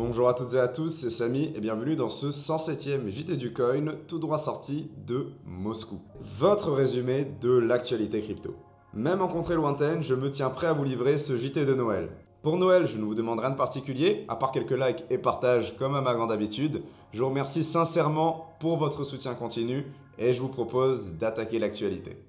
Bonjour à toutes et à tous, c'est Samy et bienvenue dans ce 107e JT du Coin, tout droit sorti de Moscou. Votre résumé de l'actualité crypto. Même en contrée lointaine, je me tiens prêt à vous livrer ce JT de Noël. Pour Noël, je ne vous demande rien de particulier, à part quelques likes et partages comme à ma grande habitude. Je vous remercie sincèrement pour votre soutien continu et je vous propose d'attaquer l'actualité.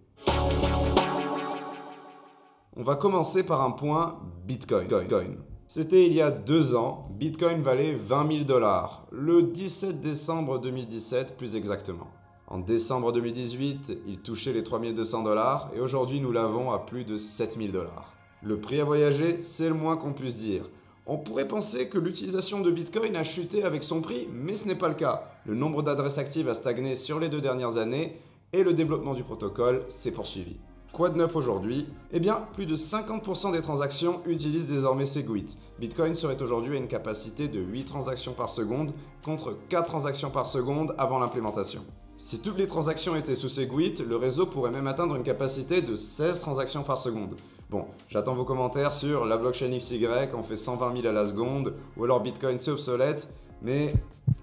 On va commencer par un point Bitcoin. C'était il y a deux ans, Bitcoin valait 20 000 dollars, le 17 décembre 2017 plus exactement. En décembre 2018, il touchait les 3200 dollars et aujourd'hui nous l'avons à plus de 7000 dollars. Le prix à voyager, c'est le moins qu'on puisse dire. On pourrait penser que l'utilisation de Bitcoin a chuté avec son prix, mais ce n'est pas le cas. Le nombre d'adresses actives a stagné sur les deux dernières années et le développement du protocole s'est poursuivi. Quoi de neuf aujourd'hui? Eh bien, plus de 50% des transactions utilisent désormais Segwit. Bitcoin serait aujourd'hui à une capacité de 8 transactions par seconde contre 4 transactions par seconde avant l'implémentation. Si toutes les transactions étaient sous Segwit, le réseau pourrait même atteindre une capacité de 16 transactions par seconde. Bon, j'attends vos commentaires sur la blockchain XY, on fait 120 000 à la seconde, ou alors Bitcoin c'est obsolète, mais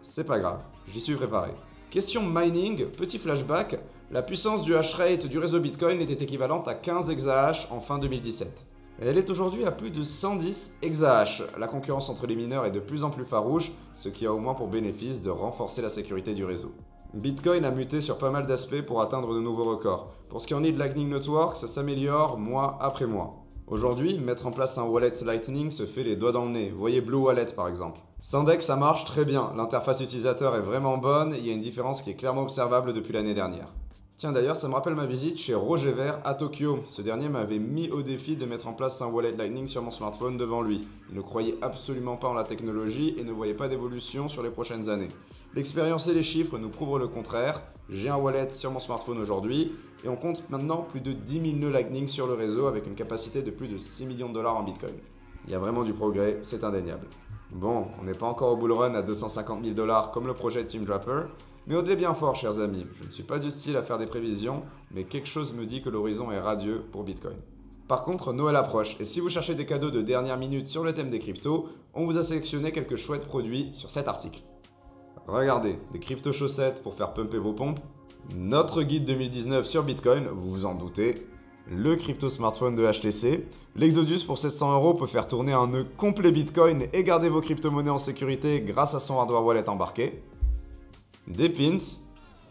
c'est pas grave, j'y suis préparé. Question mining, petit flashback, la puissance du hash rate du réseau Bitcoin était équivalente à 15 exahash en fin 2017. Elle est aujourd'hui à plus de 110 exahash. La concurrence entre les mineurs est de plus en plus farouche, ce qui a au moins pour bénéfice de renforcer la sécurité du réseau. Bitcoin a muté sur pas mal d'aspects pour atteindre de nouveaux records. Pour ce qui en est de Lightning Network, ça s'améliore mois après mois. Aujourd'hui, mettre en place un wallet Lightning se fait les doigts dans le nez. Voyez Blue Wallet par exemple. Sandex, ça marche très bien. L'interface utilisateur est vraiment bonne. Il y a une différence qui est clairement observable depuis l'année dernière. Tiens d'ailleurs, ça me rappelle ma visite chez Roger Vert à Tokyo. Ce dernier m'avait mis au défi de mettre en place un wallet Lightning sur mon smartphone devant lui. Il ne croyait absolument pas en la technologie et ne voyait pas d'évolution sur les prochaines années. L'expérience et les chiffres nous prouvent le contraire. J'ai un wallet sur mon smartphone aujourd'hui et on compte maintenant plus de 10 000 nœuds Lightning sur le réseau avec une capacité de plus de 6 millions de dollars en Bitcoin. Il y a vraiment du progrès, c'est indéniable. Bon, on n'est pas encore au bull run à 250 000 dollars comme le projet Team Draper, mais au-delà bien fort, chers amis. Je ne suis pas du style à faire des prévisions, mais quelque chose me dit que l'horizon est radieux pour Bitcoin. Par contre, Noël approche, et si vous cherchez des cadeaux de dernière minute sur le thème des cryptos, on vous a sélectionné quelques chouettes produits sur cet article. Regardez, des crypto chaussettes pour faire pumper vos pompes, notre guide 2019 sur Bitcoin, vous vous en doutez, le crypto smartphone de HTC, l'Exodus pour 700 euros peut faire tourner un nœud complet Bitcoin et garder vos crypto-monnaies en sécurité grâce à son hardware wallet embarqué, des pins,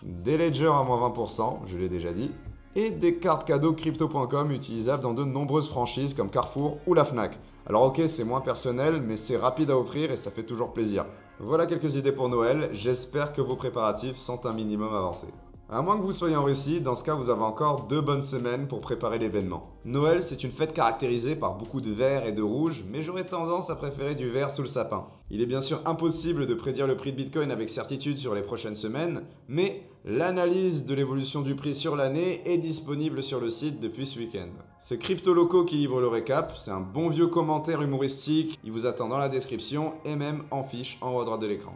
des ledgers à moins 20%, je l'ai déjà dit, et des cartes cadeaux crypto.com utilisables dans de nombreuses franchises comme Carrefour ou la Fnac. Alors ok, c'est moins personnel, mais c'est rapide à offrir et ça fait toujours plaisir. Voilà quelques idées pour Noël, j'espère que vos préparatifs sont un minimum avancés. À moins que vous soyez en Russie, dans ce cas vous avez encore deux bonnes semaines pour préparer l'événement. Noël, c'est une fête caractérisée par beaucoup de vert et de rouge, mais j'aurais tendance à préférer du vert sous le sapin. Il est bien sûr impossible de prédire le prix de Bitcoin avec certitude sur les prochaines semaines, mais l'analyse de l'évolution du prix sur l'année est disponible sur le site depuis ce week-end. C'est Crypto Loco qui livre le récap, c'est un bon vieux commentaire humoristique, il vous attend dans la description et même en fiche en haut à droite de l'écran.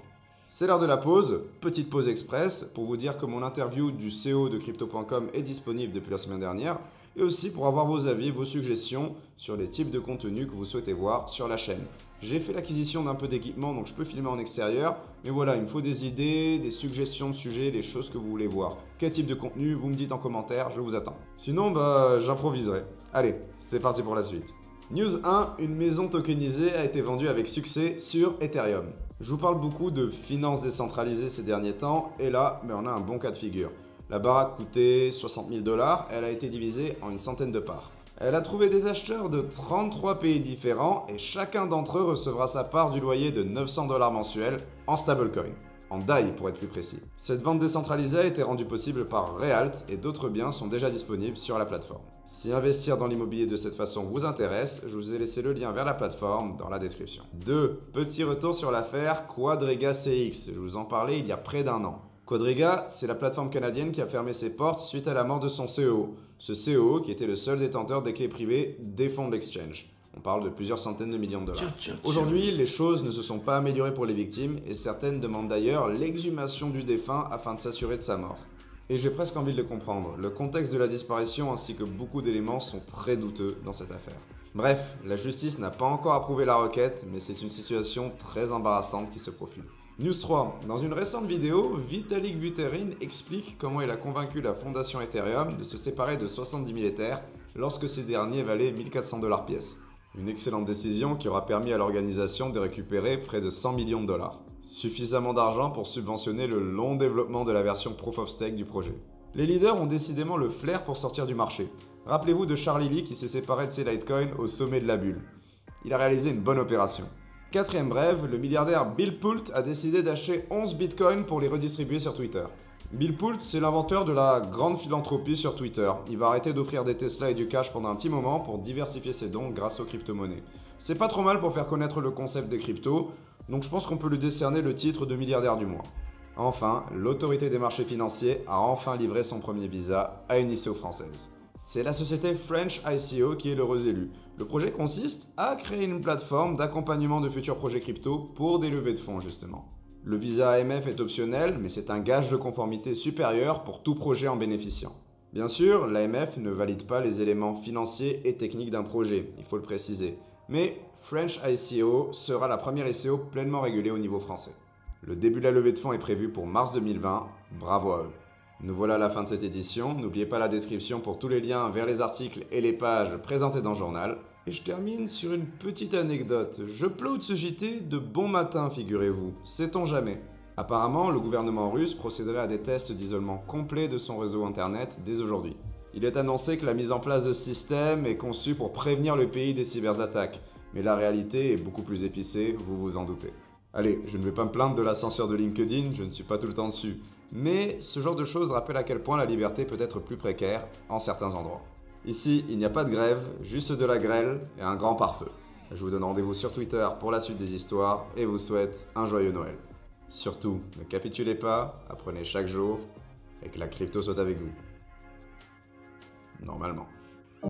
C'est l'heure de la pause, petite pause express pour vous dire que mon interview du CEO de crypto.com est disponible depuis la semaine dernière et aussi pour avoir vos avis, vos suggestions sur les types de contenus que vous souhaitez voir sur la chaîne. J'ai fait l'acquisition d'un peu d'équipement donc je peux filmer en extérieur, mais voilà, il me faut des idées, des suggestions de sujets, des choses que vous voulez voir. Quel type de contenu Vous me dites en commentaire, je vous attends. Sinon, bah j'improviserai. Allez, c'est parti pour la suite. News 1, une maison tokenisée a été vendue avec succès sur Ethereum. Je vous parle beaucoup de finances décentralisées ces derniers temps, et là, ben, on a un bon cas de figure. La baraque coûtait 60 000 dollars, elle a été divisée en une centaine de parts. Elle a trouvé des acheteurs de 33 pays différents et chacun d'entre eux recevra sa part du loyer de 900 dollars mensuels en stablecoin en DAI pour être plus précis. Cette vente décentralisée a été rendue possible par Realt et d'autres biens sont déjà disponibles sur la plateforme. Si investir dans l'immobilier de cette façon vous intéresse, je vous ai laissé le lien vers la plateforme dans la description. 2. Petit retour sur l'affaire Quadriga CX. Je vous en parlais il y a près d'un an. Quadriga, c'est la plateforme canadienne qui a fermé ses portes suite à la mort de son CEO. Ce CEO qui était le seul détenteur des clés privées des fonds d'exchange. On parle de plusieurs centaines de millions de dollars. Aujourd'hui, les choses ne se sont pas améliorées pour les victimes et certaines demandent d'ailleurs l'exhumation du défunt afin de s'assurer de sa mort. Et j'ai presque envie de le comprendre. Le contexte de la disparition ainsi que beaucoup d'éléments sont très douteux dans cette affaire. Bref, la justice n'a pas encore approuvé la requête, mais c'est une situation très embarrassante qui se profile. News 3. Dans une récente vidéo, Vitalik Buterin explique comment il a convaincu la fondation Ethereum de se séparer de 70 000 Ethers lorsque ces derniers valaient 1400 dollars pièce. Une excellente décision qui aura permis à l'organisation de récupérer près de 100 millions de dollars. Suffisamment d'argent pour subventionner le long développement de la version Proof of Stake du projet. Les leaders ont décidément le flair pour sortir du marché. Rappelez-vous de Charlie Lee qui s'est séparé de ses Litecoin au sommet de la bulle. Il a réalisé une bonne opération. Quatrième brève, le milliardaire Bill Pult a décidé d'acheter 11 bitcoins pour les redistribuer sur Twitter. Bill Pult, c'est l'inventeur de la grande philanthropie sur Twitter. Il va arrêter d'offrir des Tesla et du cash pendant un petit moment pour diversifier ses dons grâce aux crypto-monnaies. C'est pas trop mal pour faire connaître le concept des cryptos, donc je pense qu'on peut lui décerner le titre de milliardaire du mois. Enfin, l'autorité des marchés financiers a enfin livré son premier visa à une ICO française. C'est la société French ICO qui est l'heureux élu. Le projet consiste à créer une plateforme d'accompagnement de futurs projets crypto pour des levées de fonds justement. Le visa AMF est optionnel, mais c'est un gage de conformité supérieur pour tout projet en bénéficiant. Bien sûr, l'AMF ne valide pas les éléments financiers et techniques d'un projet, il faut le préciser. Mais French ICO sera la première ICO pleinement régulée au niveau français. Le début de la levée de fonds est prévu pour mars 2020, bravo à eux. Nous voilà à la fin de cette édition. N'oubliez pas la description pour tous les liens vers les articles et les pages présentés dans le journal. Et je termine sur une petite anecdote. Je de ce JT de bon matin, figurez-vous. Sait-on jamais Apparemment, le gouvernement russe procéderait à des tests d'isolement complet de son réseau internet dès aujourd'hui. Il est annoncé que la mise en place de ce système est conçue pour prévenir le pays des cyberattaques. Mais la réalité est beaucoup plus épicée, vous vous en doutez. Allez, je ne vais pas me plaindre de la de LinkedIn, je ne suis pas tout le temps dessus. Mais ce genre de choses rappelle à quel point la liberté peut être plus précaire en certains endroits. Ici, il n'y a pas de grève, juste de la grêle et un grand pare-feu. Je vous donne rendez-vous sur Twitter pour la suite des histoires et vous souhaite un joyeux Noël. Surtout, ne capitulez pas, apprenez chaque jour et que la crypto soit avec vous. Normalement.